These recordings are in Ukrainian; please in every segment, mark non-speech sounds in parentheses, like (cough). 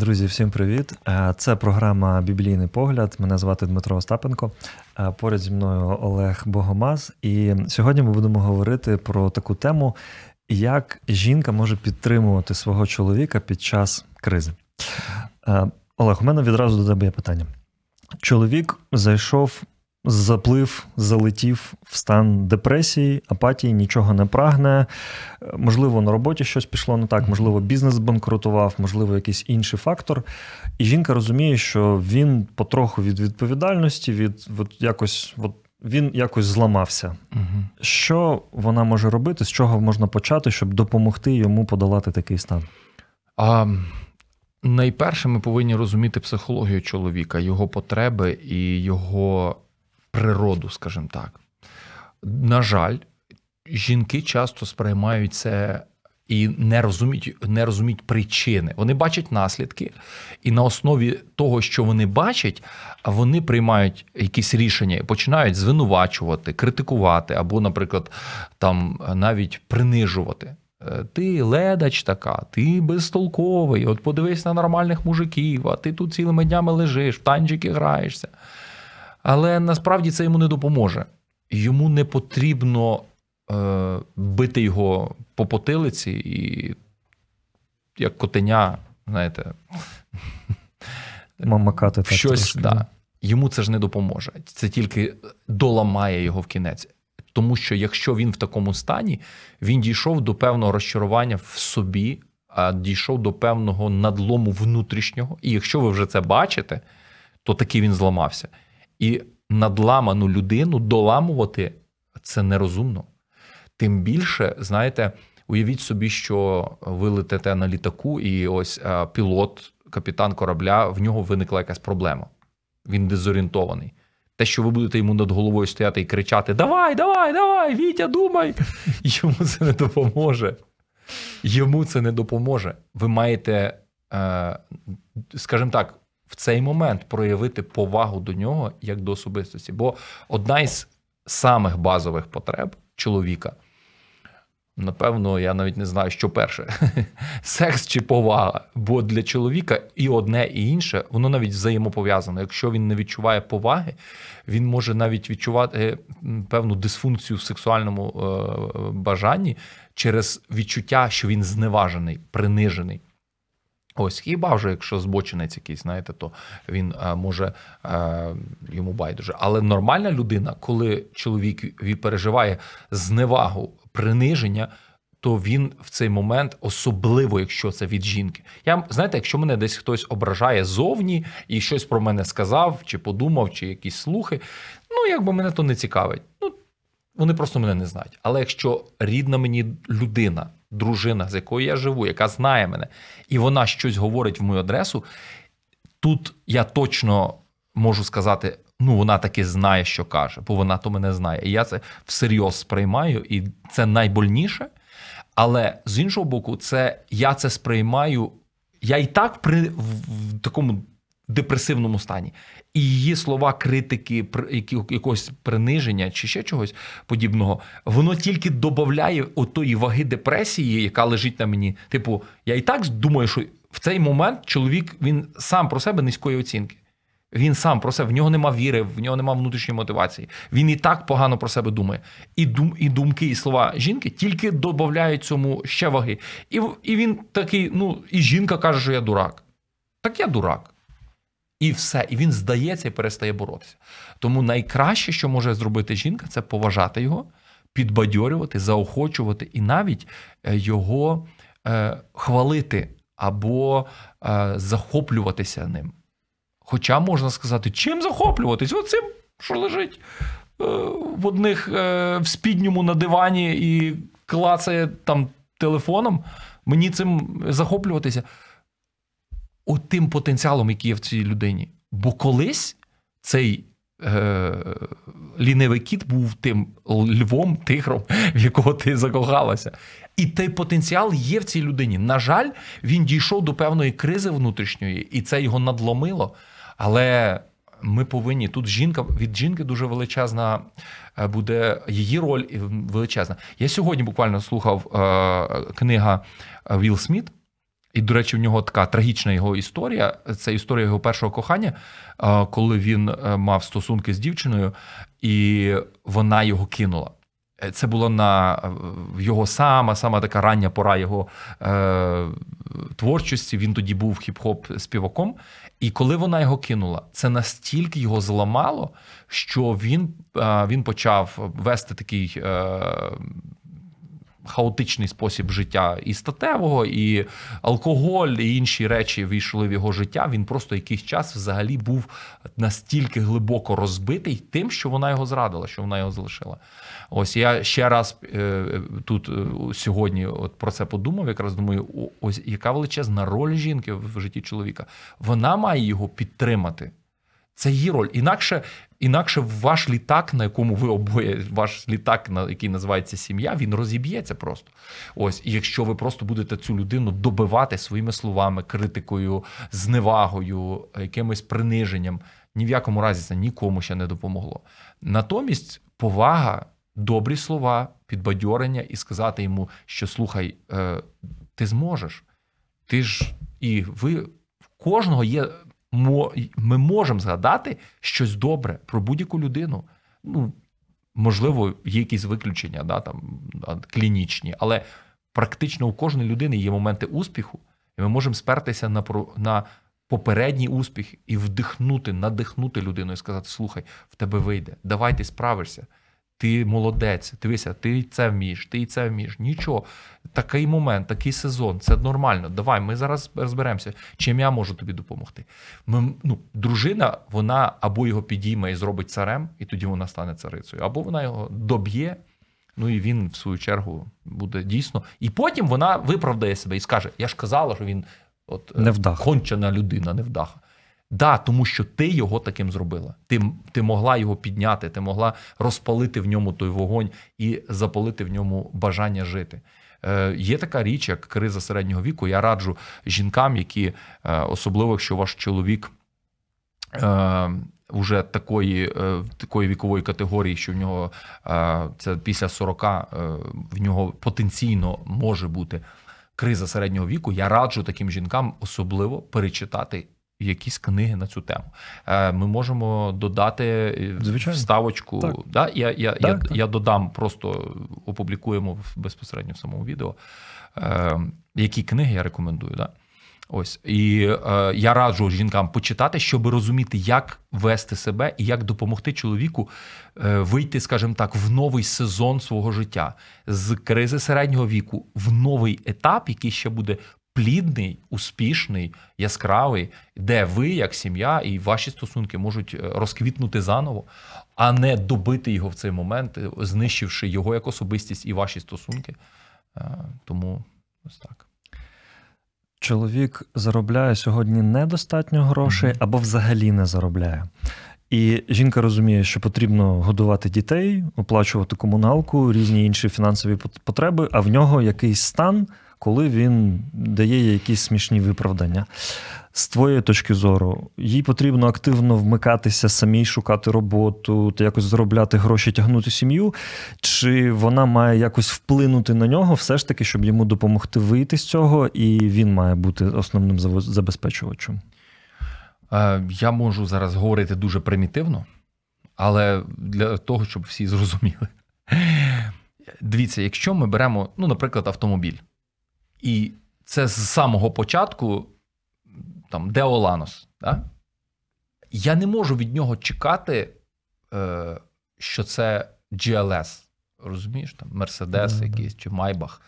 Друзі, всім привіт! Е, Це програма Біблійний погляд. Мене звати Дмитро Остапенко. Е, Поряд зі мною Олег Богомаз. І сьогодні ми будемо говорити про таку тему, як жінка може підтримувати свого чоловіка під час кризи. Е, Олег, у мене відразу до тебе є питання. Чоловік зайшов, заплив, залетів в стан депресії, апатії, нічого не прагне. Можливо, на роботі щось пішло не так, можливо, бізнес банкрутував, можливо, якийсь інший фактор. І жінка розуміє, що він потроху від відповідальності, від от якось, от він якось зламався. Угу. Що вона може робити, з чого можна почати, щоб допомогти йому подолати такий стан? А найперше, ми повинні розуміти психологію чоловіка, його потреби і його природу, скажімо так. На жаль, жінки часто сприймають це і не розуміють, не розуміють причини. Вони бачать наслідки, і на основі того, що вони бачать, вони приймають якісь рішення і починають звинувачувати, критикувати або, наприклад, там навіть принижувати. Е, Ти ледач така, ти безтолковий, от подивись на нормальних мужиків, а ти тут цілими днями лежиш, в танчики граєшся. Але насправді це йому не допоможе. Йому не потрібно е, бити його по потилиці і як котеня, знаєте, Мамакати так щось, трошки, да. йому це ж не допоможе. Це тільки доламає його в кінець. Тому що якщо він в такому стані, він дійшов до певного розчарування в собі, а дійшов до певного надлому внутрішнього. І якщо ви вже це бачите, то таки він зламався. І надламану людину доламувати це нерозумно. Тим більше, знаєте, уявіть собі, що ви летите на літаку, і ось а, пілот, капітан корабля, в нього виникла якась проблема. Він дезорієнтований. Те, що ви будете йому над головою стояти і кричати: Давай, давай, давай, Вітя, думай! (laughs) Йому це не допоможе. Йому це не допоможе. Ви маєте, е, скажімо так, в цей момент проявити повагу до нього як до особистості. Бо одна із самих базових потреб чоловіка, напевно, я навіть не знаю, що перше: (laughs) секс чи повага. Бо для чоловіка і одне, і інше, воно навіть взаємопов'язане. Якщо він не відчуває поваги, він може навіть відчувати певну дисфункцію в сексуальному е, бажанні через відчуття, що він зневажений, принижений. Ось хіба вже, якщо збочинець якийсь, знаєте, то він е, може е, йому байдуже. Але нормальна людина, коли чоловік переживає зневагу, приниження, то він в цей момент, особливо якщо це від жінки. Я знаєте, якщо мене десь хтось ображає зовні і щось про мене сказав, чи подумав, чи якісь слухи, ну якби мене то не цікавить. Ну вони просто мене не знають. Але якщо рідна мені людина, дружина, з якою я живу, яка знає мене, і вона щось говорить в мою адресу, тут я точно можу сказати: ну, вона таки знає, що каже, бо вона то мене знає. І я це всерйоз сприймаю, і це найбольніше. Але з іншого боку, це я це сприймаю. Я і так при в, такому депресивному стані. І її слова критики, якогось приниження чи ще чогось подібного, воно тільки додає отої ваги депресії, яка лежить на мені. Типу, я і так думаю, що в цей момент чоловік він сам про себе низької оцінки. Він сам про себе, в нього нема віри, в нього нема внутрішньої мотивації. Він і так погано про себе думає. І дум, і думки, і слова жінки тільки додають цьому ще ваги. І, і він такий, ну, і жінка каже, що я дурак. Так я дурак. І все. І він здається і перестає боротися. Тому найкраще, що може зробити жінка, це поважати його, підбадьорювати, заохочувати і навіть е, його е, хвалити або е, захоплюватися ним. Хоча можна сказати, чим захоплюватись? Оцим, що лежить е, в одних е, в спідньому на дивані і клацає там телефоном. Мені цим захоплюватися. От тим потенціалом, який є в цій людині. Бо колись цей е, лінивий кіт був тим львом, тигром, (laughs) в якого ти закохалася. І той потенціал є в цій людині. На жаль, він дійшов до певної кризи внутрішньої, і це його надломило. Але ми повинні тут жінка від жінки дуже величезна е, буде її роль величезна. Я сьогодні буквально слухав е, книга Вілл Сміт. І, до речі, в нього така трагічна його історія. Це історія його першого кохання, е, коли він е, мав стосунки з дівчиною, і вона його кинула. Е, Це було на його сама, сама така рання пора його е, творчості. Він тоді був хіп-хоп співаком. І коли вона його кинула, це настільки його зламало, що він, е, він почав вести такий. Е, Хаотичний спосіб життя і статевого, і алкоголь, і інші речі війшли в його життя. Він просто якийсь час взагалі був настільки глибоко розбитий тим, що вона його зрадила, що вона його залишила. Ось я ще раз е, тут е, сьогодні от про це подумав. Якраз думаю, ось яка величезна роль жінки в житті чоловіка. Вона має його підтримати. Це її роль. Інакше, інакше ваш літак, на якому ви обоє, ваш літак, на який називається сім'я, він розіб'ється просто. Ось, і якщо ви просто будете цю людину добивати своїми словами, критикою, зневагою, якимось приниженням, ні в якому разі це нікому ще не допомогло. Натомість повага, добрі слова, підбадьорення і сказати йому, що слухай, е, ти зможеш. Ти ж і ви в кожного є ми можемо згадати щось добре про будь-яку людину. Ну, можливо, є якісь виключення, да, там, клінічні, але практично у кожної людини є моменти успіху, і ми можемо спертися на, на попередній успіх і вдихнути, надихнути людину і сказати: слухай, в тебе вийде, давай ти справишся. Ти молодець, дивися, ти і це вмієш, ти і це вмієш. Нічого. Такий момент, такий сезон, це нормально. Давай, ми зараз розберемося, чим я можу тобі допомогти. Ми, ну, дружина, вона або його підійме і зробить царем, і тоді вона стане царицею, або вона його доб'є. Ну і він, в свою чергу, буде дійсно. І потім вона виправдає себе і скаже: Я ж казала, що він от, е, Невдаха. кончена людина, невдаха. Да, тому що ти його таким зробила. Ти, ти могла його підняти, ти могла розпалити в ньому той вогонь і запалити в ньому бажання жити. Е, є така річ, як криза середнього віку. Я раджу жінкам, які, е, особливо якщо ваш чоловік е, вже такої, е, такої вікової категорії, що в нього е, це після 40, е, в нього потенційно може бути криза середнього віку. Я раджу таким жінкам особливо перечитати якісь книги на цю тему. Е, Ми можемо додати е, Звичайно. вставочку. Так. Да? Я, я, я, Так, так. я додам, просто опублікуємо в- безпосередньо в самому відео, е, які книги я рекомендую. Да? Ось і е, я раджу жінкам почитати, щоб розуміти, як вести себе і як допомогти чоловіку е, вийти, скажімо так, в новий сезон свого життя з кризи середнього віку в новий етап, який ще буде плідний, успішний, яскравий, де ви, як сім'я, і ваші стосунки можуть е, розквітнути заново, а не добити його в цей момент, е, знищивши його як особистість і ваші стосунки. Е, Тому ось так. Чоловік заробляє сьогодні недостатньо грошей або взагалі не заробляє. І жінка розуміє, що потрібно годувати дітей, оплачувати комуналку, різні інші фінансові потреби, а в нього якийсь стан, коли він дає якісь смішні виправдання. З твоєї точки зору, їй потрібно активно вмикатися, самій шукати роботу, та якось заробляти гроші, тягнути сім'ю, чи вона має якось вплинути на нього, все ж таки, щоб йому допомогти вийти з цього, і він має бути основним забезпечувачем. Е, Я можу зараз говорити дуже примітивно, але для того, щоб всі (laughs) зрозуміли. Дивіться, якщо ми беремо, ну, наприклад, автомобіль, і це з самого початку там Деоланос, да? я не можу від нього чекати, е, що це GLS, розумієш, там Мерседес Да-да. якийсь чи Майбах.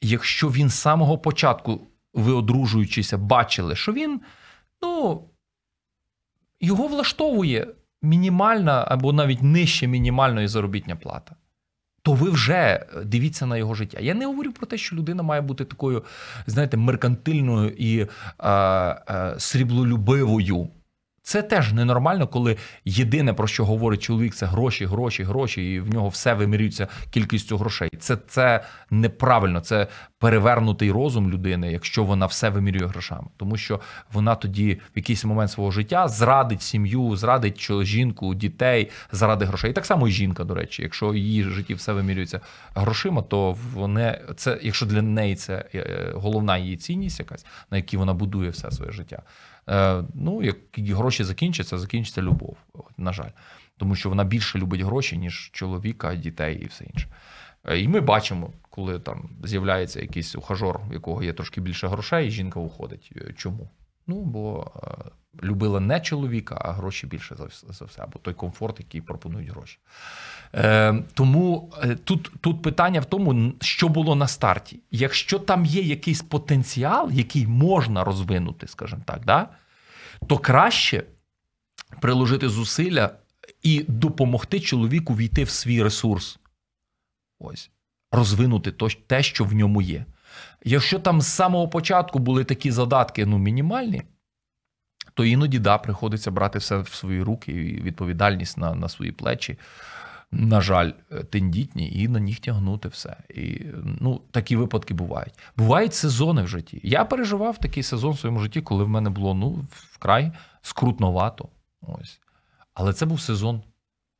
Якщо він з самого початку, ви одружуючися, бачили, що він ну, його влаштовує мінімальна або навіть нижче мінімальної заробітня плата. То ви вже дивіться на його життя. Я не говорю про те, що людина має бути такою, знаєте, меркантильною і е, е, сріблолюбивою. Це теж ненормально, коли єдине про що говорить чоловік, це гроші, гроші, гроші, і в нього все вимірюється кількістю грошей. Це, це неправильно, це перевернутий розум людини, якщо вона все вимірює грошами, тому що вона тоді в якийсь момент свого життя зрадить сім'ю, зрадить жінку, дітей заради грошей. І так само і жінка, до речі, якщо її житті все вимірюється грошима, то вони це, якщо для неї це е, головна її цінність, якась на якій вона будує все своє життя. Е, Ну, як гроші закінчаться, закінчиться любов. На жаль, тому що вона більше любить гроші, ніж чоловіка, дітей і все інше. Е, І ми бачимо, коли там з'являється якийсь ухажор, в якого є трошки більше грошей, і жінка уходить. Е, Чому? Ну, бо е, любила не чоловіка, а гроші більше за, все, або той комфорт, який пропонують гроші. Е, тому е, тут, тут питання в тому, що було на старті. Якщо там є якийсь потенціал, який можна розвинути, скажімо так, да, то краще приложити зусилля і допомогти чоловіку війти в свій ресурс. Ось. Розвинути те, що в ньому є. Якщо там з самого початку були такі задатки ну, мінімальні, то іноді да, приходиться брати все в свої руки і відповідальність на, на свої плечі. На жаль, е, тендітні, і на них тягнути все. І ну, такі випадки бувають. Бувають сезони в житті. Я переживав такий сезон в своєму житті, коли в мене було ну, вкрай скрутновато. Ось. Але це був сезон.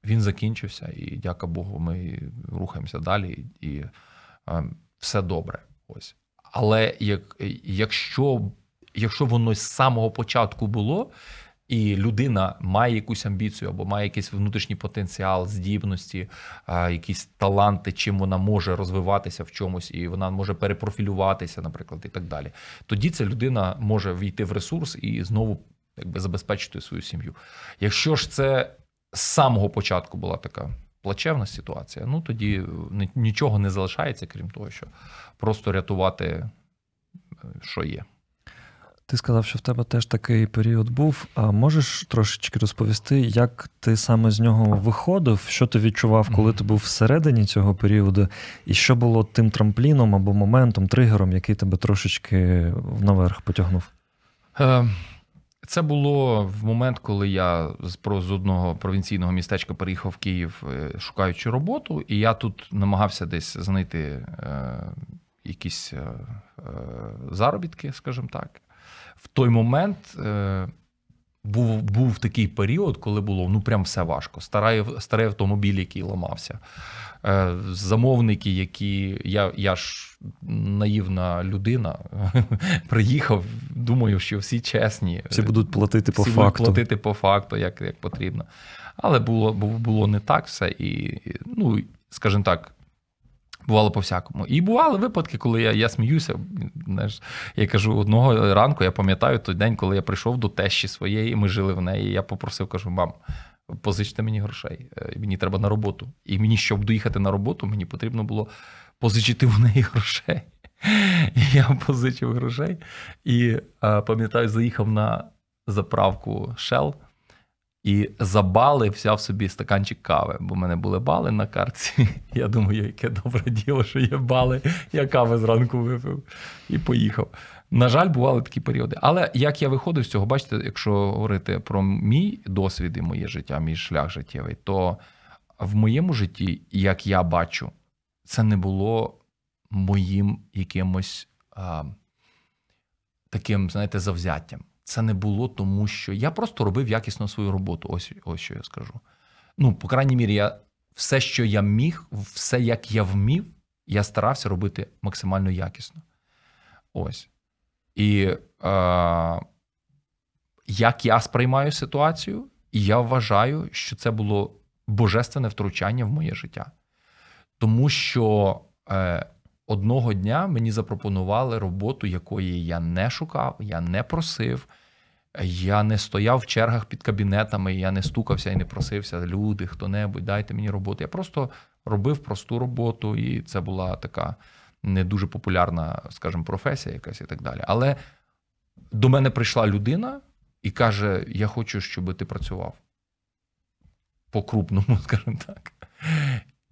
Він закінчився, і дяка Богу, ми рухаємося далі, і е, все добре. Ось. Але як, якщо, якщо воно з самого початку було, і людина має якусь амбіцію або має якийсь внутрішній потенціал, здібності, якісь таланти, чим вона може розвиватися в чомусь, і вона може перепрофілюватися, наприклад, і так далі. Тоді ця людина може війти в ресурс і знову якби забезпечити свою сім'ю. Якщо ж це з самого початку була така плачевна ситуація, ну тоді нічого не залишається, крім того, що просто рятувати, е, що є. Ти сказав, що в тебе теж такий період був. А можеш трошечки розповісти, як ти саме з нього виходив, що ти відчував, коли ти був всередині цього періоду, і що було тим трампліном або моментом, тригером, який тебе трошечки наверх потягнув? Е, Це було в момент, коли я з з одного провінційного містечка переїхав в Київ, е, шукаючи роботу, і я тут намагався десь знайти е, якісь е, заробітки, скажімо так. В той момент був, був такий період, коли було ну прям все важко. Старий, старий автомобіль, який ламався. Е, замовники, які я, я ж наївна людина, (laughs) приїхав, думаю, що всі чесні. Всі будуть платити по будуть факту. платити по факту, як, як потрібно. Але було, було, не так все. І, ну, скажімо так, бувало по-всякому. І бували випадки, коли я, я сміюся. Знаєш, я кажу, одного ранку я пам'ятаю той день, коли я прийшов до тещі своєї, ми жили в неї. І я попросив, кажу, мам, позичте мені грошей. е, Мені треба на роботу. І мені, щоб доїхати на роботу, мені потрібно було позичити в неї грошей. (laughs) Я позичив грошей. І е, пам'ятаю, заїхав на заправку Shell і за бали взяв собі стаканчик кави, бо в мене були бали на картці. (laughs) Я думаю, яке добре діло, що є бали. Я кави зранку випив і поїхав. На жаль, бували такі періоди. Але як я виходив з цього, бачите, якщо говорити про мій досвід і моє життя, мій шлях життєвий, то в моєму житті, як я бачу, це не було моїм якимось а, таким, знаєте, завзяттям. Це не було тому, що я просто робив якісно свою роботу. Ось, ось що я скажу. Ну, по крайній мірі, я все, що я міг, все, як я вмів, я старався робити максимально якісно. Ось. І е, як я сприймаю ситуацію, і я вважаю, що це було божественне втручання в моє життя. Тому що е, одного дня мені запропонували роботу, якої я не шукав, я не просив. Я не стояв в чергах під кабінетами, я не стукався і не просився. Люди, хто-небудь, дайте мені роботу. Я просто робив просту роботу, і це була така не дуже популярна, скажімо, професія якась і так далі. Але до мене прийшла людина і каже: Я хочу, щоб ти працював по-крупному, (laughs) скажімо так.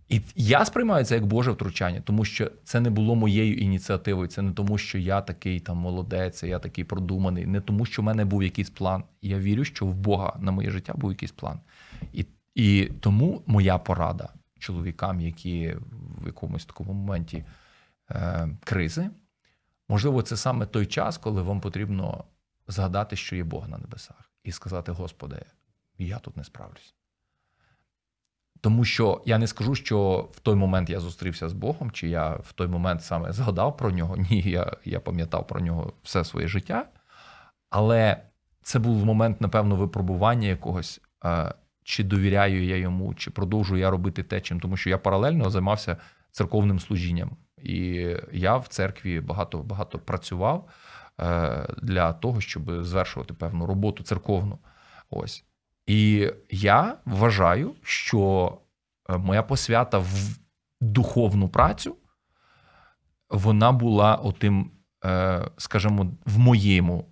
І я сприймаю це як Боже втручання, тому що це не було моєю ініціативою. Це не тому, що я такий там молодець, я такий продуманий, не тому, що в мене був якийсь план. Я вірю, що в Бога на моє життя був якийсь план. І, і тому моя порада чоловікам, які в якомусь такому моменті кризи, можливо, це саме той час, коли вам потрібно згадати, що є Бог на небесах, і сказати: Господи, я тут не справлюсь. Тому що я не скажу, що в той момент я зустрівся з Богом, чи я в той момент саме згадав про нього. Ні, я, я пам'ятав про нього все своє життя. Але це був момент, напевно, випробування якогось, е, чи довіряю я йому, чи продовжую я робити те, чим, тому що я паралельно займався церковним служінням. І я в церкві багато багато працював е, для того, щоб звершувати певну роботу церковну. Ось. І я вважаю, що е, моя посвята в духовну працю вона була отим, е, скажімо, в моєму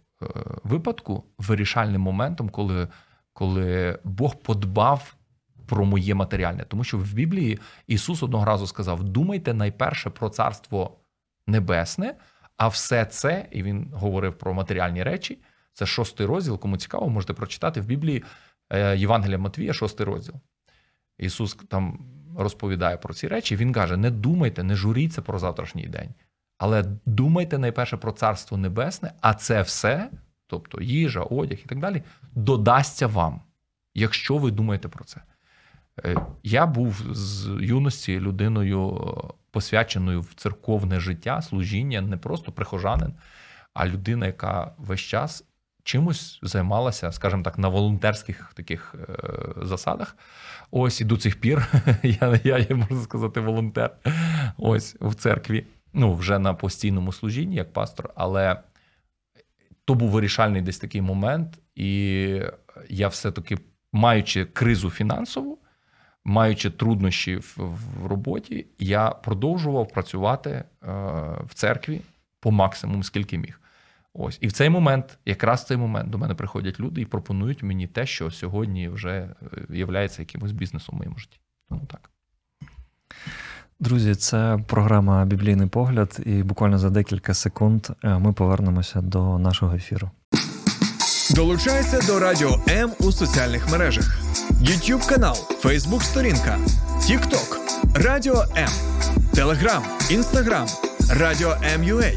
випадку вирішальним моментом, коли, коли Бог подбав про моє матеріальне. Тому що в Біблії Ісус одного разу сказав: думайте найперше про царство небесне, а все це, і він говорив про матеріальні речі. Це шостий розділ. Кому цікаво, можете прочитати в Біблії е, Євангелія Матвія, шостий розділ. Ісус там розповідає про ці речі. Він каже: не думайте, не журіться про завтрашній день, але думайте найперше про царство небесне, а це все, тобто їжа, одяг і так далі, додасться вам, якщо ви думаєте про це. Е, Я був з юності людиною е, посвяченою в церковне життя, служіння, не просто прихожанин, а людина, яка весь час чимось займалася, скажімо так, на волонтерських таких е, засадах. Ось і до цих пір (laughs) я, я є, можна сказати, волонтер. Ось в церкві. Ну, вже на постійному служінні як пастор, але то був вирішальний десь такий момент, і я все-таки, маючи кризу фінансову, маючи труднощі в, в роботі, я продовжував працювати е, в церкві по максимуму, скільки міг. Ось і в цей момент, якраз в цей момент, до мене приходять люди і пропонують мені те, що сьогодні вже є якимось бізнесом в моєму житті. Тому так. Друзі, це програма Біблійний погляд, і буквально за декілька секунд е, ми повернемося до нашого ефіру. Долучайся до Радіо М у соціальних мережах: YouTube канал, Facebook сторінка, TikTok, Радіо М, Telegram, Instagram, Радіо М.UA,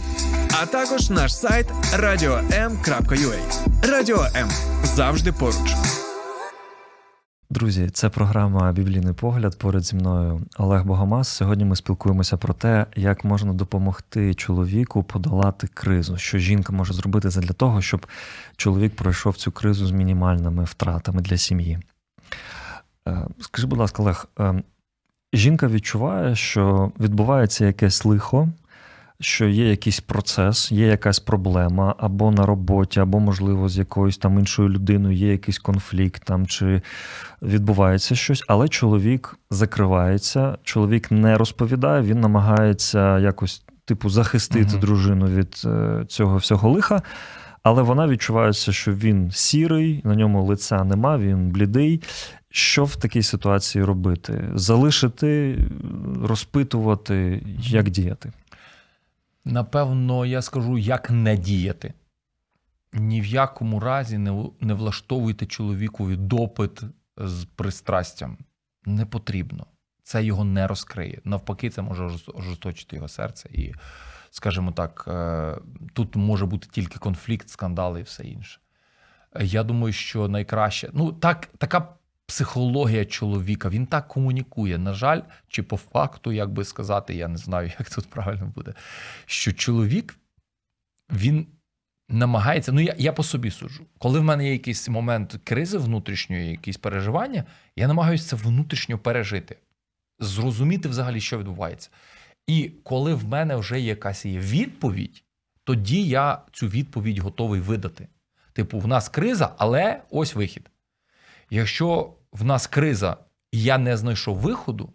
а також наш сайт radio.m.ua. Радіо М завжди поруч. Друзі, це програма Біблійний погляд. Поряд зі мною Олег Богомаз. Сьогодні ми спілкуємося про те, як можна допомогти чоловіку подолати кризу, що жінка може зробити для того, щоб чоловік пройшов цю кризу з мінімальними втратами для сім'ї. Е, скажи, будь ласка, Олег, е, жінка відчуває, що відбувається якесь лихо, що є якийсь процес, є якась проблема або на роботі, або, можливо, з якоюсь там іншою людиною є якийсь конфлікт там чи відбувається щось, але чоловік закривається, чоловік не розповідає, він намагається якось, типу, захистити угу. дружину від е, цього всього лиха. Але вона відчувається, що він сірий, на ньому лиця нема, він блідий. Що в такій ситуації робити? Залишити, розпитувати, як діяти? Напевно, я скажу, як не діяти. Ні в якому разі не не влаштовуйте чоловікові допит з пристрастям. Не потрібно. Це його не розкриє. Навпаки, це може ожесточити його серце. І, скажімо так, е, тут може бути тільки конфлікт, скандали і все інше. Я думаю, що найкраще. Ну, так, така психологія чоловіка, він так комунікує. На жаль, чи по факту, як би сказати, я не знаю, як тут правильно буде. Що чоловік, він намагається. Ну, я я по собі суджу. Коли в мене є якийсь момент кризи внутрішньої, якісь переживання, я намагаюся це внутрішньо пережити, зрозуміти взагалі, що відбувається. І коли в мене вже якась є відповідь, тоді я цю відповідь готовий видати. Типу, в нас криза, але ось вихід. Якщо в нас криза, і я не знайшов виходу,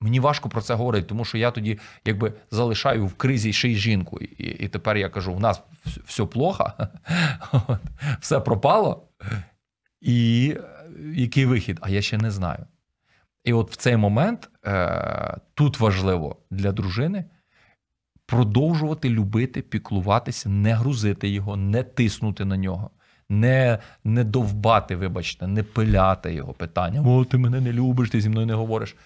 мені важко про це говорити, тому що я тоді якби залишаю в кризі ще й жінку. І і тепер я кажу: в нас все плохо, (laughs) все пропало. І який вихід? А я ще не знаю. І от в цей момент е, тут важливо для дружини продовжувати любити, піклуватися, не грузити його, не тиснути на нього, не, не довбати, вибачте, не пиляти його питання. О, ти мене не любиш, ти зі мною не говориш.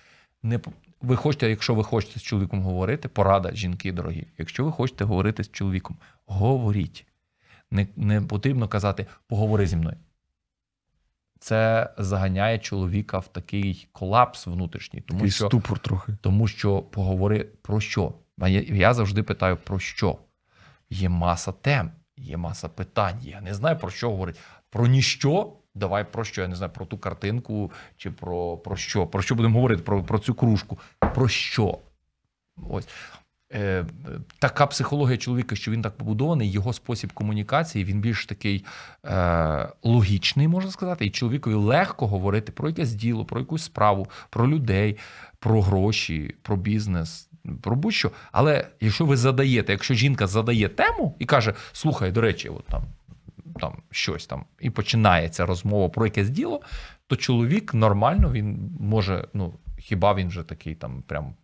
Не, ви хочете, якщо ви хочете з чоловіком говорити, порада, жінки дорогі. Якщо ви хочете говорити з чоловіком, говоріть. Не, не потрібно казати поговори зі мною. Це заганяє чоловіка в такий колапс внутрішній, тому Такий що ступор трохи. тому що поговори про що? Я, завжди питаю про що. Є маса тем, є маса питань. Я не знаю про що говорити. Про ніщо. Давай про що? Я не знаю, про ту картинку чи про, про що. Про що будемо говорити? Про, про цю кружку. Про що? Ось. Е, така психологія чоловіка, що він так побудований, його спосіб комунікації, він більш такий е, логічний, можна сказати, і чоловікові легко говорити про якесь діло, про якусь справу, про людей, про гроші, про бізнес, про будь-що. Але якщо ви задаєте, якщо жінка задає тему і каже: слухай, до речі, от там, там щось там, і починається розмова про якесь діло, то чоловік нормально він може, ну хіба він вже такий там прям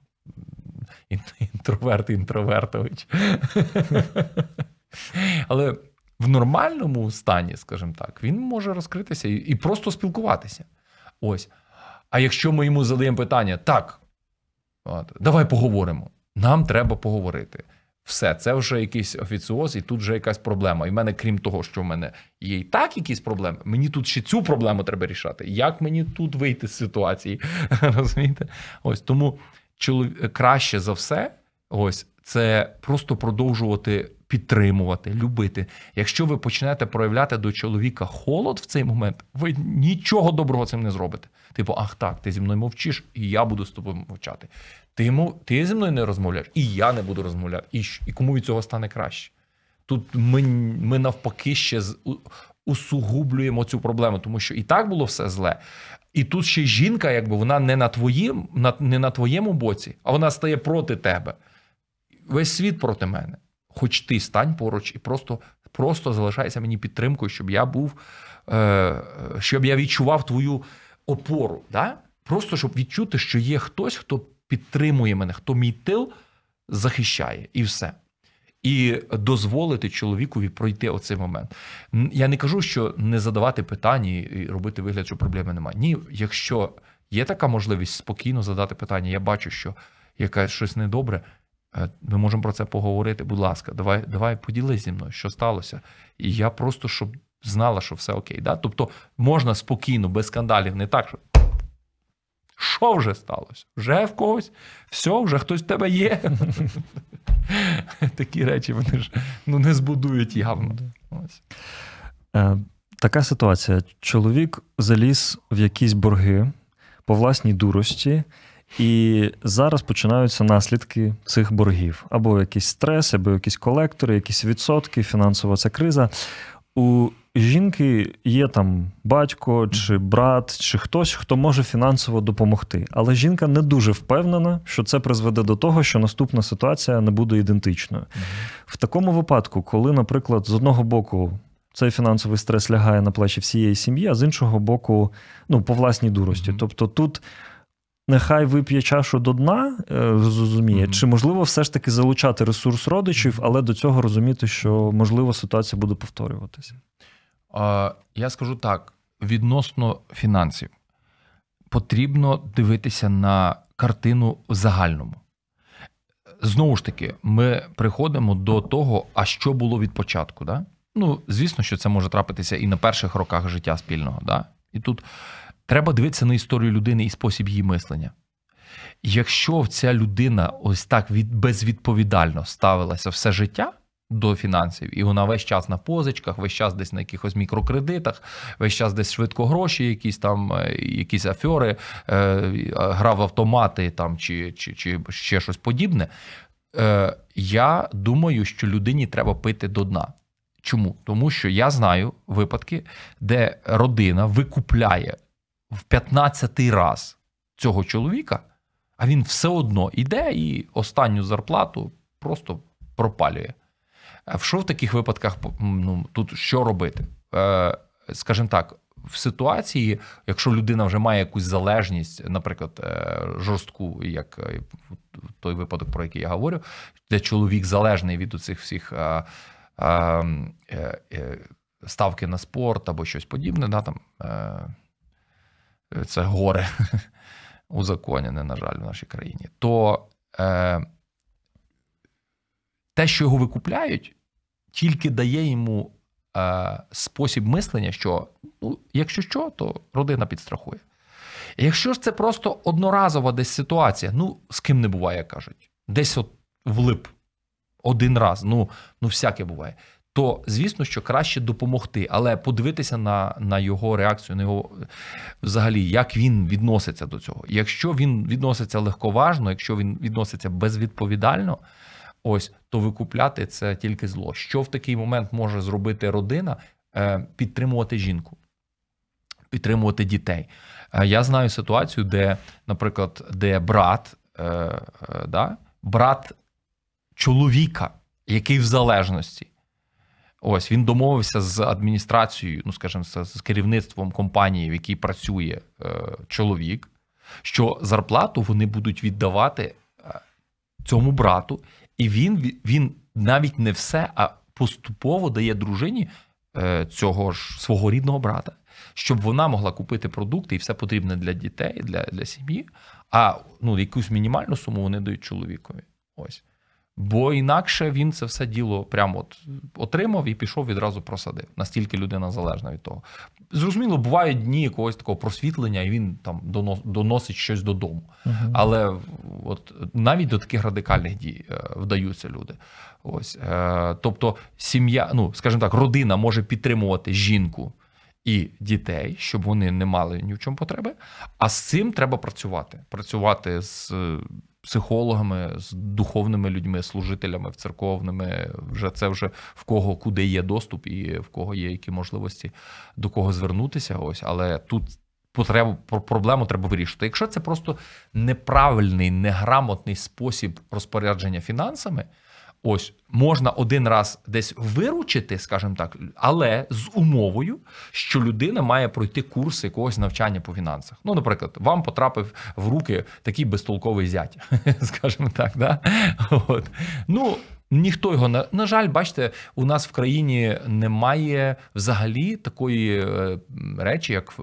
інтроверт інтровертович. Але в нормальному стані, скажімо так, він може розкритися і, і просто спілкуватися. Ось. А якщо ми йому задаємо питання, так, от, давай поговоримо. Нам треба поговорити. Все, це вже якийсь офіціоз, і тут вже якась проблема. І в мене, крім того, що в мене є і так якісь проблеми, мені тут ще цю проблему треба рішати. Як мені тут вийти з ситуації? (laughs) Розумієте? Ось тому чолов... краще за все, ось це просто продовжувати підтримувати, любити. Якщо ви почнете проявляти до чоловіка холод в цей момент, ви нічого доброго цим не зробите. Типу, ах так, ти зі мною мовчиш, і я буду з тобою мовчати. Ти, ти зі мною не розмовляєш, і я не буду розмовляти. І, і кому від цього стане краще? Тут ми, ми навпаки ще з- усугублюємо цю проблему, тому що і так було все зле. І тут ще жінка, якби вона не на твоїм, на, не на твоєму боці, а вона стає проти тебе. Весь світ проти мене. Хоч ти стань поруч і просто, просто залишайся мені підтримкою, щоб я був, е, щоб я відчував твою опору. Да? Просто щоб відчути, що є хтось, хто підтримує мене, хто мій тил захищає, і все. І дозволити чоловікові пройти оцей момент. Я не кажу, що не задавати питання і робити вигляд, що проблеми немає. Ні, якщо є така можливість спокійно задати питання, я бачу, що якесь щось недобре. е, Ми можемо про це поговорити. Будь ласка, давай, давай поділись зі мною, що сталося. І я просто щоб знала, що все окей. Да? Тобто можна спокійно, без скандалів, не так, що що вже сталося? Вже в когось? Все, вже хтось в тебе є. (laughs) (laughs) Такі речі вони ж ну, не збудують явно. Ось. Е, така ситуація. Чоловік заліз в якісь борги по власній дурості, і зараз починаються наслідки цих боргів. Або якийсь стрес, або якісь колектори, якісь відсотки, фінансова ця криза. У жінки є там батько чи брат, чи хтось, хто може фінансово допомогти. Але жінка не дуже впевнена, що це призведе до того, що наступна ситуація не буде ідентичною. В такому випадку, коли, наприклад, з одного боку цей фінансовий стрес лягає на плечі всієї сім'ї, а з іншого боку, ну, по власній дурості. Мгм. Тобто тут. Нехай вип'є чашу до дна, е, зрозуміє, Мгм. чи можливо все ж таки залучати ресурс родичів, але до цього розуміти, що можливо ситуація буде повторюватися. Я скажу так: відносно фінансів, потрібно дивитися на картину в загальному. Знову ж таки, ми приходимо до того, а що було від початку. Да? Ну, звісно, що це може трапитися і на перших роках життя спільного. Да? І тут треба дивитися на історію людини і спосіб її мислення. Якщо ця людина ось так від, безвідповідально ставилася все життя до фінансів, і вона весь час на позичках, весь час десь на якихось мікрокредитах, весь час десь швидко гроші, якісь там, е, якісь афьори, е, грав в автомати там, чи, чи, чи ще щось подібне. Е, я думаю, що людині треба пити до дна. Чому? Тому що я знаю випадки, де родина викупляє в 15-й раз цього чоловіка, а він все одно іде і останню зарплату просто пропалює. Що в таких випадках ну, тут що робити? Е, скажімо так, в ситуації, якщо людина вже має якусь залежність, наприклад, е, жорстку, як е, той випадок, про який я говорю, де чоловік залежний від оцих всіх ставки на спорт або щось подібне, да, там, це горе (laughs) узаконене, на жаль, в нашій країні, то те, що його викупляють, тільки дає йому е, спосіб мислення, що ну, якщо що, то родина підстрахує. Якщо ж це просто одноразова десь ситуація, ну з ким не буває, кажуть, десь от влип один раз, ну, ну всяке буває. То звісно, що краще допомогти, але подивитися на, на його реакцію, на його взагалі, як він відноситься до цього. Якщо він відноситься легковажно, якщо він відноситься безвідповідально, ось то викупляти це тільки зло. Що в такий момент може зробити родина? Е, Підтримувати жінку, підтримувати дітей. Е, Я знаю ситуацію, де, наприклад, де брат, е, да, брат чоловіка, який в залежності. Ось він домовився з адміністрацією, ну скажімо, з, керівництвом компанії, в якій працює чоловік, що зарплату вони будуть віддавати цьому брату, і він, він навіть не все, а поступово дає дружині е, цього ж свого рідного брата, щоб вона могла купити продукти і все потрібне для дітей, для, для сім'ї. А ну, якусь мінімальну суму вони дають чоловікові. Ось. Бо інакше він це все діло прямо от отримав і пішов відразу просадив. Настільки людина залежна від того. Зрозуміло, бувають дні якогось такого просвітлення, і він там доносить щось додому. Але от навіть до таких радикальних дій е, вдаються люди. Ось е, тобто, сім'я, ну скажімо так, родина може підтримувати жінку і дітей, щоб вони не мали ні в чому потреби. А з цим треба працювати. Працювати з психологами, з духовними людьми, служителями, церковними. Вже це вже в кого куди є доступ і в кого є які можливості до кого звернутися. Ось, але тут потребу про- проблему треба вирішити. Якщо це просто неправильний, неграмотний спосіб розпорядження фінансами. Ось можна один раз десь виручити, скажімо так, але з умовою, що людина має пройти курс якогось навчання по фінансах. Ну, наприклад, вам потрапив в руки такий безтолковий зять, (laughs) скажімо так. Да? От. Ну, ніхто його на, на жаль, бачите, у нас в країні немає взагалі такої е, речі, як е,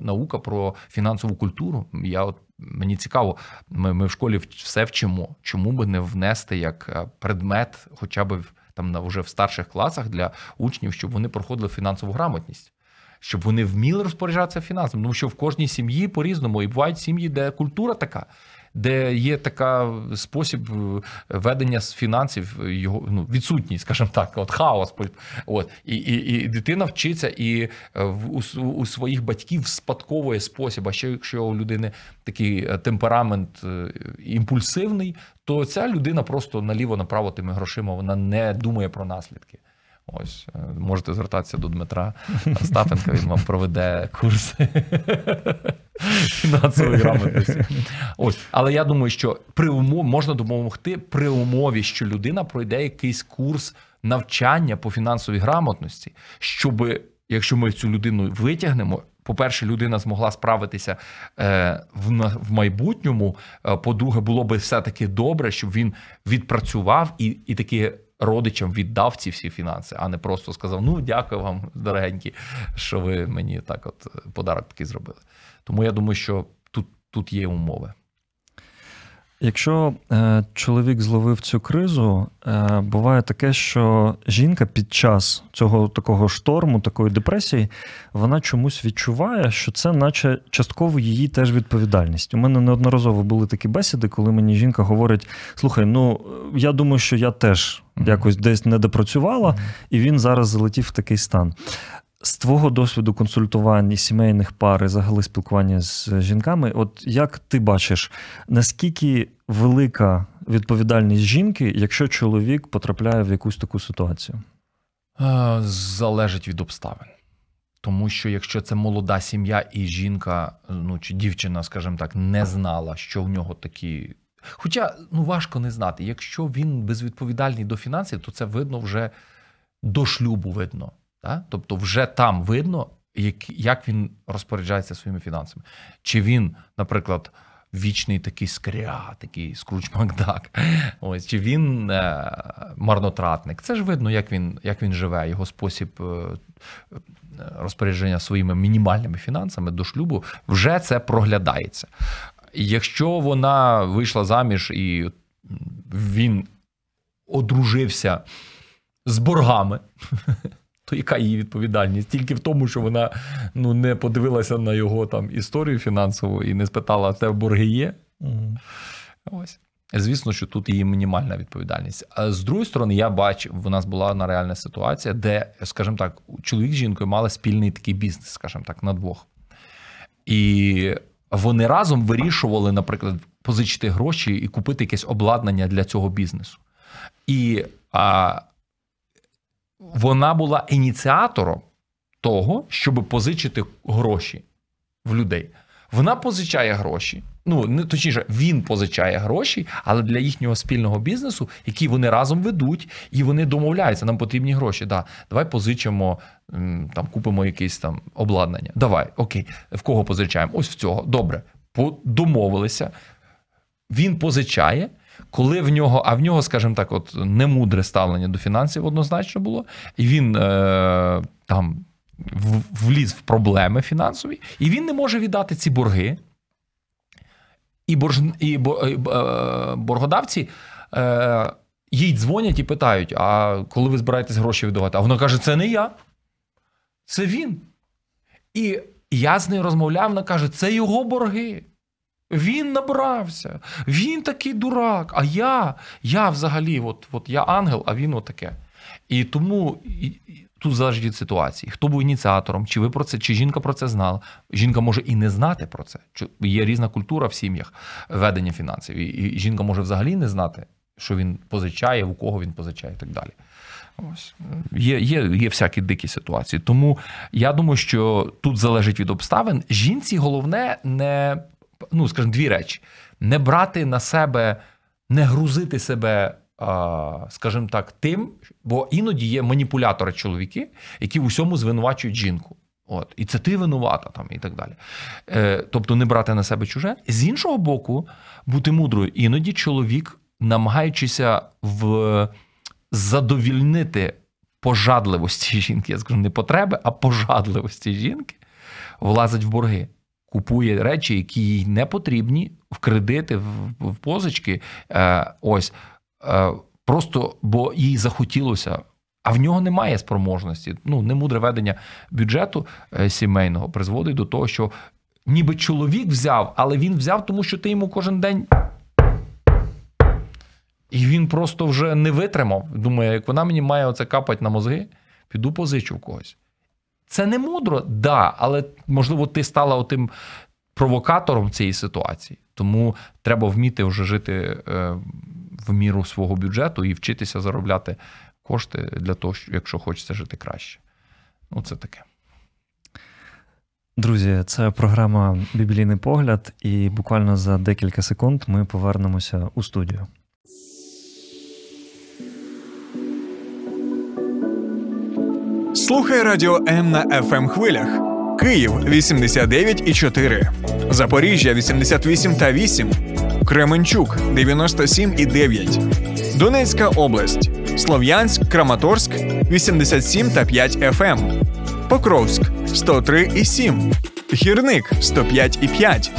наука про фінансову культуру. Я от мені цікаво, ми, ми в школі все вчимо. Чому би не внести як е, предмет, хоча б там на вже в старших класах для учнів, щоб вони проходили фінансову грамотність. Щоб вони вміли розпоряджатися фінансами, тому що в кожній сім'ї по-різному, і бувають сім'ї, де культура така, де є така спосіб е, ведення з фінансів, е, його ну, відсутній, скажімо так, от хаос. От і, і, і дитина вчиться і е, у, у своїх батьків спадковує спосіб. А ще якщо у людини такий темперамент імпульсивний, то ця людина просто наліво-направо тими грошима вона не думає про наслідки. Ось е, можете звертатися до Дмитра Остапенка, він вам проведе курси фінансової грамотності. Ось, але я думаю, що при умов можна допомогти при умові, що людина пройде якийсь курс навчання по фінансовій грамотності, щоб якщо ми цю людину витягнемо. По-перше, людина змогла справитися е, в, в майбутньому. Е, по-друге, було би все-таки добре, щоб він відпрацював і, і таки родичам віддав ці всі фінанси, а не просто сказав: Ну, дякую вам, дорогенькі, що ви мені так от е, подарок такий зробили. Тому я думаю, що тут, тут є умови. Якщо е, чоловік зловив цю кризу, е, буває таке, що жінка під час цього такого шторму, такої депресії, вона чомусь відчуває, що це, наче частково її теж відповідальність. У мене неодноразово були такі бесіди, коли мені жінка говорить: слухай, ну я думаю, що я теж якось десь не допрацювала, і він зараз залетів в такий стан. З твого досвіду консультувань і сімейних пар, і взагалі спілкування з жінками, от як ти бачиш, наскільки велика відповідальність жінки, якщо чоловік потрапляє в якусь таку ситуацію? Е, Залежить від обставин. Тому що якщо це молода сім'я і жінка, ну чи дівчина, скажімо так, не знала, що в нього такі. Хоча ну важко не знати, якщо він безвідповідальний до фінансів, то це видно вже до шлюбу видно. Так? Тобто, вже там видно, як, як він розпоряджається своїми фінансами. Чи він, наприклад, вічний такий скря, такий скруч Макдак, (laughs) ось чи він е, марнотратник. Це ж видно, як він, як він живе, його спосіб. Е, Розпорядження своїми мінімальними фінансами до шлюбу вже це проглядається. Якщо вона вийшла заміж і він одружився з боргами, (laughs) то яка її відповідальність? Тільки в тому, що вона ну, не подивилася на його там історію фінансову і не спитала, це борги є. Мгм. Ось. Звісно, що тут її мінімальна відповідальність. А з другої сторони, я бачив, у нас була одна реальна ситуація, де, скажімо так, чоловік з жінкою мали спільний такий бізнес, скажімо так, на двох. І вони разом вирішували, наприклад, позичити гроші і купити якесь обладнання для цього бізнесу. І а, вона була ініціатором того, щоб позичити гроші в людей. Вона позичає гроші. Ну, не точніше, він позичає гроші, але для їхнього спільного бізнесу, який вони разом ведуть, і вони домовляються, нам потрібні гроші. Да, давай позичимо, там купимо якесь там обладнання. Давай, окей, в кого позичаємо? Ось в цього. Добре. Домовилися. Він позичає, коли в нього, а в нього, скажімо так, от немудре ставлення до фінансів однозначно було, і він е, там вліз в проблеми фінансові, і він не може віддати ці борги. І, борж, і е, боргодавці е, їй дзвонять і питають: а коли ви збираєтесь гроші віддавати? А вона каже: це не я, це він. І я з нею розмовляв, вона каже, це його борги. Він набрався, він такий дурак. А я, я взагалі, от, от я ангел, а він отаке. І тому і- і тут залежить від ситуації. Хто був ініціатором, чи ви про це, чи жінка про це знала. Жінка може і не знати про це. Чи- Є різна культура в сім'ях ведення фінансів. І, і жінка може взагалі не знати, що він позичає, у кого він позичає і так далі. Ось є, є, є всякі дикі ситуації. Тому я думаю, що тут залежить від обставин. Жінці головне не ну, скажімо, дві речі: не брати на себе, не грузити себе, скажімо так, тим, бо іноді є маніпулятори чоловіки, які в усьому звинувачують жінку. От, і це ти винувата там, і так далі. Е, тобто не брати на себе чуже. З іншого боку, бути мудрою. Іноді чоловік, намагаючися в задовільнити пожадливості жінки, я скажу не потреби, а пожадливості жінки, влазить в борги, купує речі, які їй не потрібні, в кредити, в, позички. Е, ось е, просто бо їй захотілося. А в нього немає спроможності. Ну, немудре ведення бюджету е, сімейного призводить до того, що ніби чоловік взяв, але він взяв, тому що ти йому кожен день. І він просто вже не витримав. Думає, як вона мені має оце капати на мозги, піду позичу в когось. Це не мудро, да, але можливо, ти стала отим провокатором цієї ситуації. Тому треба вміти вже жити е, в міру свого бюджету і вчитися заробляти кошти для того, що- якщо хочеться жити краще. Ну, це таке. Друзі, це програма Біблійний погляд, і буквально за декілька секунд ми повернемося у студію. Слухай радіо М на fm хвилях. Київ 89,4, Запоріжжя 88 та 8, Кременчук 97 і 9, Донецька область, Слов'янськ, Краматорськ 87 та 5 FM, Покровськ 103 і 7, Гірник 105 і 5,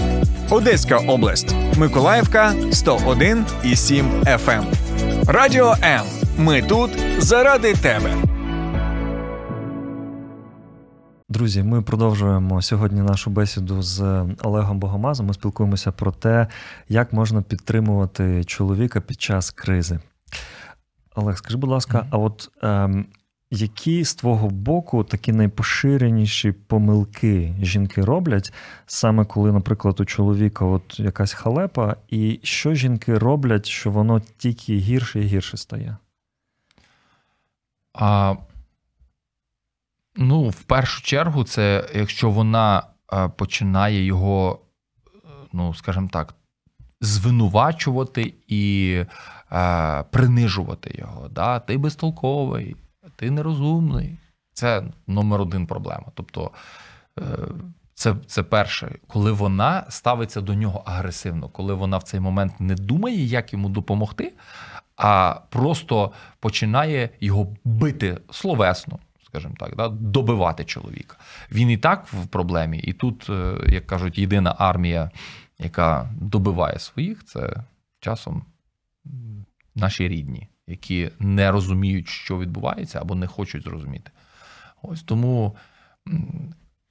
Одеська область, Миколаївка 101 і 7 FM. Радіо М. Ми тут заради тебе. Друзі, ми продовжуємо сьогодні нашу бесіду з Олегом Богомазом. Ми спілкуємося про те, як можна підтримувати чоловіка під час кризи. Олег, скажи, будь ласка, а от ем, які з твого боку такі найпоширеніші помилки жінки роблять, саме коли, наприклад, у чоловіка от якась халепа, і що жінки роблять, що воно тільки гірше і гірше стає? А, ну, в першу чергу, це якщо вона е, починає його, е, ну, скажімо так, звинувачувати і е, принижувати його. Да? Ти безтолковий, ти нерозумний. Це номер один проблема. Тобто, е, це, це перше, коли вона ставиться до нього агресивно, коли вона в цей момент не думає, як йому допомогти, а просто починає його бити словесно, скажімо так, да, добивати чоловіка. Він і так в проблемі, і тут, е, як кажуть, єдина армія, яка добиває своїх, це часом наші рідні, які не розуміють, що відбувається, або не хочуть зрозуміти. Ось тому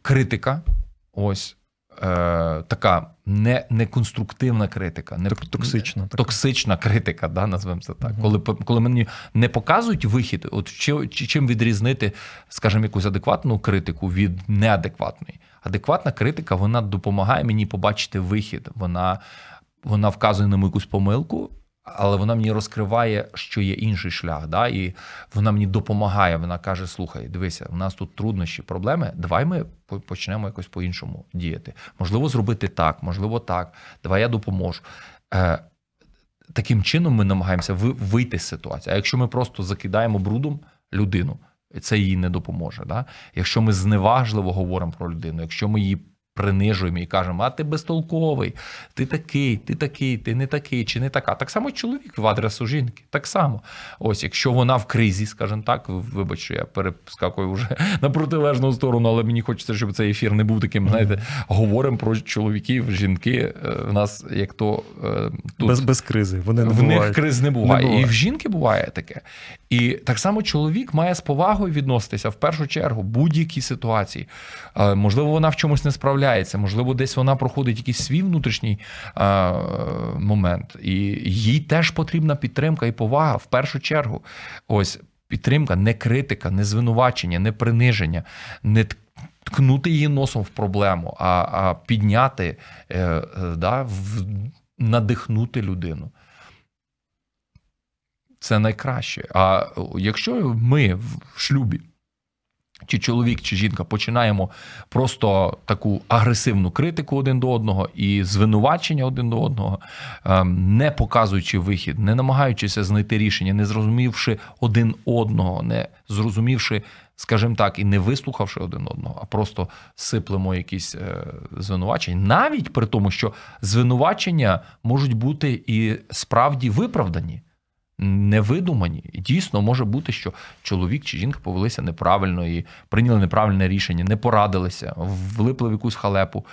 критика, ось така не, неконструктивна критика, не Ток- токсична така. токсична критика, да, назвемо це так. Мгм. Коли, коли мені не показують вихід, от чи, чи- чим відрізнити, скажімо, якусь адекватну критику від неадекватної. Адекватна критика вона допомагає мені побачити вихід. Вона, вона вказує на мою якусь помилку. Але вона мені розкриває, що є інший шлях, да? і вона мені допомагає. Вона каже: слухай, дивися, у нас тут труднощі, проблеми. Давай ми почнемо якось по-іншому діяти. Можливо, зробити так, можливо, так. Давай я допоможу. Е, таким чином ми намагаємося вийти з ситуації. А якщо ми просто закидаємо брудом людину, це їй не допоможе. Да? Якщо ми зневажливо говоримо про людину, якщо ми її принижуємо і кажемо, а ти безтолковий, ти такий, ти такий, ти не такий, чи не така. Так само чоловік в адресу жінки. Так само. Ось, якщо вона в кризі, скажімо так, вибач, що я перескакую вже (laughs) на протилежну сторону, але мені хочеться, щоб цей ефір не був таким, знаєте, говоримо про чоловіків, жінки. е, В нас як то е, тут Без, без кризи. Вони не в них криз не буває. Не буває. І в жінки буває таке. І так само чоловік має з повагою відноситися в першу чергу в будь-якій ситуації. Е, Можливо, вона в чомусь не справляється, можливо, десь вона проходить якийсь свій внутрішній е, момент. І їй теж потрібна підтримка і повага в першу чергу. Ось підтримка, не критика, не звинувачення, не приниження, не ткнути її носом в проблему, а, а підняти, е, е, да, в, надихнути людину. Це найкраще. А якщо ми в шлюбі, чи чоловік, чи жінка починаємо просто таку агресивну критику один до одного і звинувачення один до одного, ем, не показуючи вихід, не намагаючися знайти рішення, не зрозумівши один одного, не зрозумівши, скажімо так, і не вислухавши один одного, а просто сиплемо якісь е, звинувачення, навіть при тому, що звинувачення можуть бути і справді виправдані невидумані. Дійсно може бути, що чоловік чи жінка повелися неправильно і прийняли неправильне рішення, не порадилися, влипли в якусь халепу.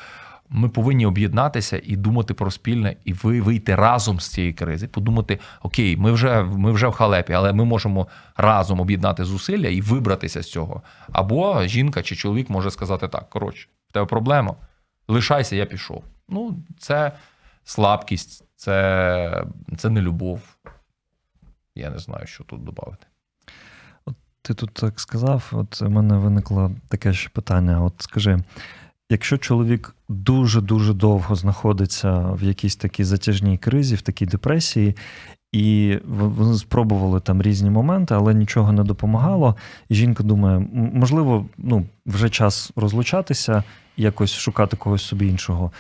Ми повинні об'єднатися і думати про спільне, і ви вийти разом з цієї кризи. Подумати: окей, ми вже ми вже в халепі, але ми можемо разом об'єднати зусилля і вибратися з цього. Або жінка чи чоловік може сказати так: коротше, в тебе проблема, лишайся, я пішов. Ну, це слабкість, це, це любов. Я не знаю, що тут додати. Ти тут так сказав, от у мене виникло таке ж питання. От скажи, якщо чоловік дуже-дуже довго знаходиться в якійсь такій затяжній кризі, в такій депресії, і вони спробували там різні моменти, але нічого не допомагало. І жінка думає, можливо, ну, вже час розлучатися, якось шукати когось собі іншого.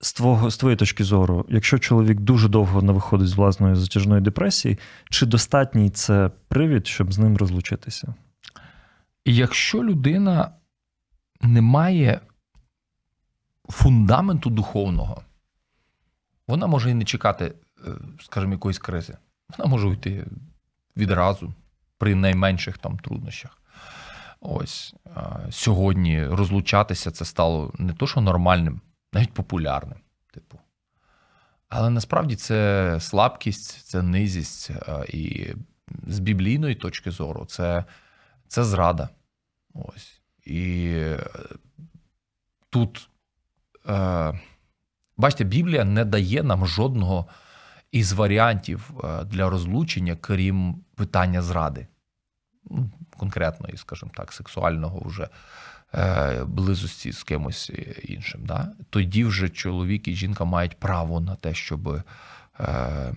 З твого з твоєї точки зору, якщо чоловік дуже довго не виходить з власної затяжної депресії, чи достатній це привід, щоб з ним розлучитися? Якщо людина не має фундаменту духовного, вона може і не чекати, е, скажімо, якоїсь кризи. Вона може уйти відразу при найменших там труднощах. Ось сьогодні розлучатися це стало не то, що нормальним, навіть популярним. Типу. Але насправді це слабкість, це низість. І з біблійної точки зору це, це зрада. Ось. І е, тут, е, бачите, Біблія не дає нам жодного із варіантів е, для розлучення, крім питання зради. Ну, Конкретної, скажімо так, сексуального вже е, близості з кимось іншим. Да? Тоді вже чоловік і жінка мають право на те, щоб е,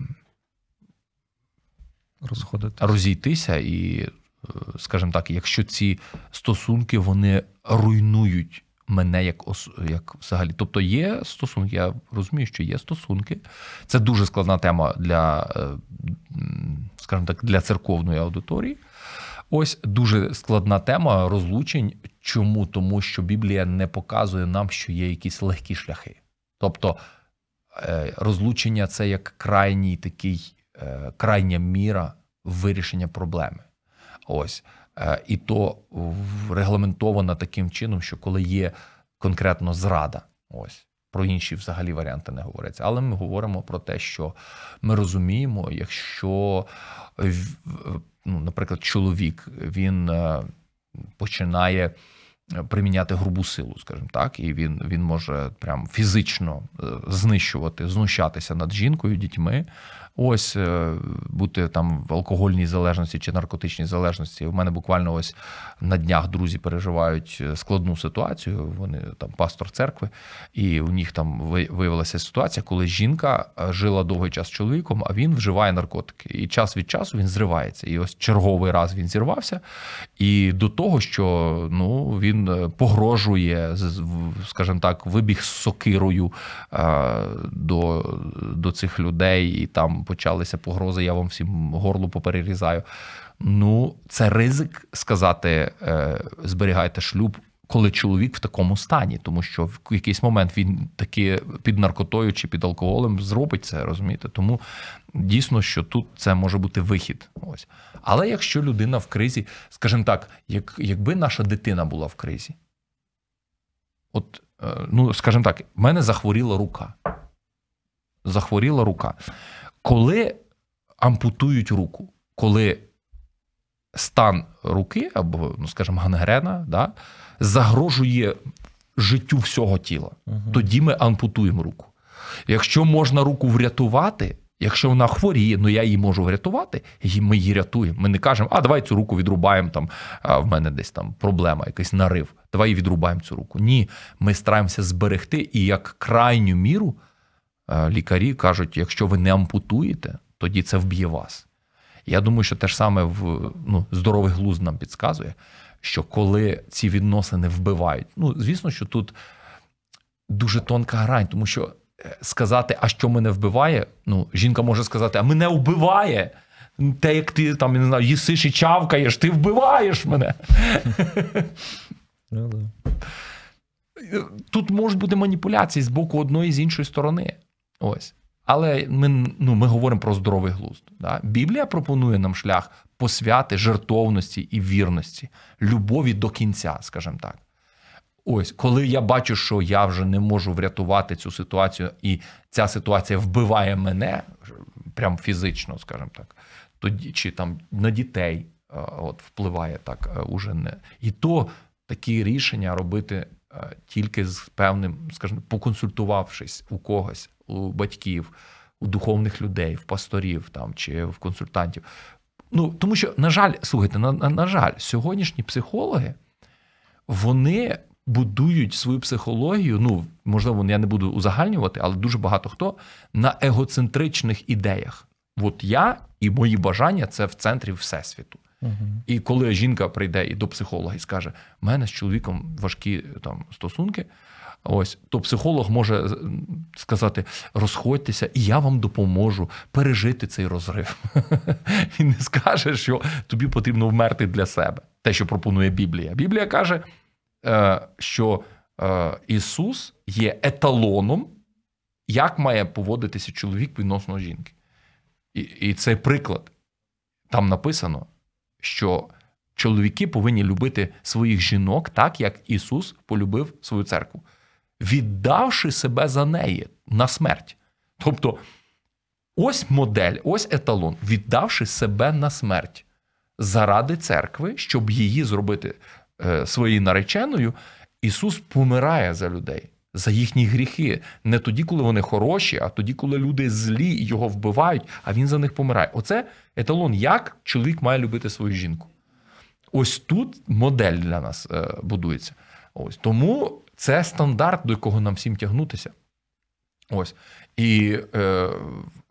Розходити. розійтися, і, е, скажімо так, якщо ці стосунки вони руйнують мене як ос- як взагалі. Тобто є стосунки, я розумію, що є стосунки. Це дуже складна тема для, е, скажімо так, для церковної аудиторії. Ось дуже складна тема розлучень. Чому? Тому що Біблія не показує нам, що є якісь легкі шляхи. Тобто е, розлучення це як крайній такий, е, крайня міра вирішення проблеми. Ось. Е, І то регламентовано таким чином, що коли є конкретно зрада, ось про інші взагалі варіанти не говориться. Але ми говоримо про те, що ми розуміємо, якщо, ну, наприклад, чоловік він починає приміняти грубу силу, скажімо так, і він, він може прям фізично е, знищувати, знущатися над жінкою, дітьми. Ось е, бути там в алкогольній залежності чи наркотичній залежності. У мене буквально ось на днях друзі переживають е, складну ситуацію. Вони там пастор церкви, і у них там виявилася ситуація, коли жінка е, жила довгий час з чоловіком, а він вживає наркотики. І час від часу він зривається. І ось черговий раз він зірвався. І до того, що ну він погрожує, скажімо так, вибіг з сокирою до, до цих людей, і там почалися погрози. Я вам всім горло поперерізаю. Ну, це ризик сказати: е, зберігайте шлюб. Коли чоловік в такому стані, тому що в якийсь момент він таки під наркотою чи під алкоголем зробить це, розумієте? Тому дійсно, що тут це може бути вихід. Ось. Але якщо людина в кризі, скажімо так, як, якби наша дитина була в кризі, от, е, ну, скажімо так, в мене захворіла рука. Захворіла рука. Коли ампутують руку, коли стан руки, або, ну, скажімо, гангрена, да, загрожує життю всього тіла, тоді ми ампутуємо руку. Якщо можна руку врятувати, якщо вона хворіє, ну я її можу врятувати, і ми її рятуємо. Ми не кажемо, а давай цю руку відрубаємо, там, а в мене десь там проблема, якийсь нарив. Давай її відрубаємо цю руку. Ні, ми стараємося зберегти, і як крайню міру лікарі кажуть, якщо ви не ампутуєте, тоді це вб'є вас. Я думаю, що те ж саме в ну, здоровий глузд нам підказує, що коли ці відносини вбивають, ну звісно, що тут дуже тонка грань, тому що е, сказати, а що мене вбиває, ну, жінка може сказати, а мене вбиває. Те, як ти там, я не знаю, їсиш і чавкаєш, ти вбиваєш мене. Ну. Тут можуть бути маніпуляції з боку одної і з іншої сторони. Ось. Але ми, ну, ми говоримо про здоровий глузд. Да? Біблія пропонує нам шлях посвяти, жертовності і вірності, любові до кінця, скажімо так. Ось, коли я бачу, що я вже не можу врятувати цю ситуацію, і ця ситуація вбиває мене прям фізично, скажімо так, тоді чи там на дітей е, от впливає так е, уже не. І то такі рішення робити е, тільки з певним, скажімо, поконсультувавшись у когось, у батьків, у духовних людей, в пасторів там чи в консультантів. Ну тому що, на жаль, слухайте, на, на, на жаль, сьогоднішні психологи вони будують свою психологію. Ну, можливо, я не буду узагальнювати, але дуже багато хто на егоцентричних ідеях. От я і мої бажання це в центрі всесвіту. Мгм. І коли жінка прийде і до психолога і скаже: в мене з чоловіком важкі там стосунки. Ось то психолог може сказати: розходьтеся, і я вам допоможу пережити цей розрив. (laughs) Він не скаже, що тобі потрібно вмерти для себе. Те, що пропонує Біблія. Біблія каже, е, що е, Ісус є еталоном, як має поводитися чоловік відносно жінки. І цей приклад там написано, що чоловіки повинні любити своїх жінок так, як Ісус полюбив свою церкву, віддавши себе за неї на смерть. Тобто, ось модель, ось еталон, віддавши себе на смерть заради церкви, щоб її зробити е, своєю нареченою, Ісус помирає за людей. За їхні гріхи не тоді, коли вони хороші, а тоді, коли люди злі і його вбивають, а він за них помирає. Оце еталон, як чоловік має любити свою жінку. Ось тут модель для нас е, будується. Ось тому це стандарт, до якого нам всім тягнутися. Ось. І е,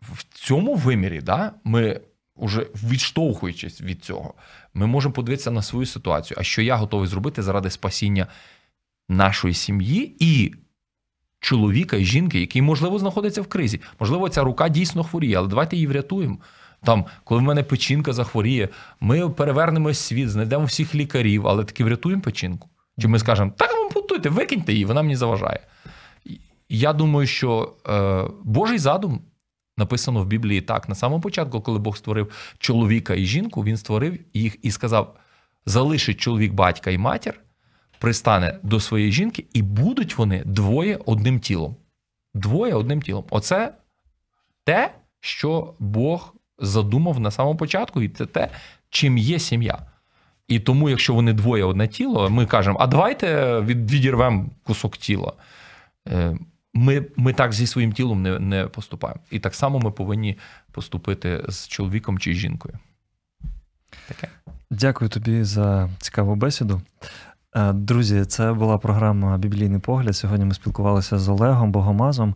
в цьому вимірі, да, ми вже відштовхуючись від цього, ми можемо подивитися на свою ситуацію, а що я готовий зробити заради спасіння нашої сім'ї і чоловіка і жінки, який, можливо, знаходиться в кризі. Можливо, ця рука дійсно хворіє, але давайте її врятуємо. Там, коли в мене печінка захворіє, ми перевернемо світ, знайдемо всіх лікарів, але таки врятуємо печінку. Чи ми скажемо, так ампутуйте, викиньте її, вона мені заважає. Я думаю, що е, Божий задум написано в Біблії так: на самому початку, коли Бог створив чоловіка і жінку, він створив їх і сказав: залишить чоловік батька і матір, пристане до своєї жінки, і будуть вони двоє одним тілом. Двоє одним тілом. Оце те, що Бог задумав на самому початку, і це те, чим є сім'я. І тому, якщо вони двоє одне тіло, ми кажемо, а давайте від, відірвемо кусок тіла. Е, Ми, ми так зі своїм тілом не, не поступаємо. І так само ми повинні поступити з чоловіком чи жінкою. Таке. Дякую тобі за цікаву бесіду. Е, Друзі, це була програма Біблійний погляд. Сьогодні ми спілкувалися з Олегом Богомазом.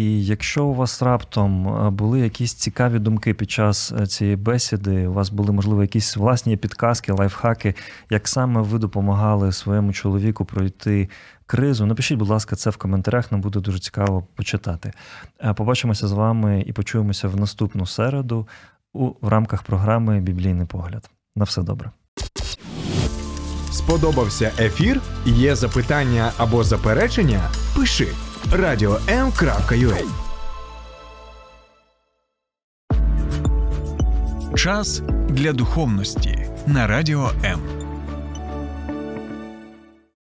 І якщо у вас раптом е, були якісь цікаві думки під час е, цієї бесіди, у вас були, можливо, якісь власні підказки, лайфхаки, як саме ви допомагали своєму чоловіку пройти кризу, напишіть, будь ласка, це в коментарях. Нам буде дуже цікаво почитати. Е, Побачимося з вами і почуємося в наступну середу у в рамках програми Біблійний погляд. На все добре. Сподобався ефір? Є запитання або заперечення? Пиши radio.m.ua Час для духовності на радіо М.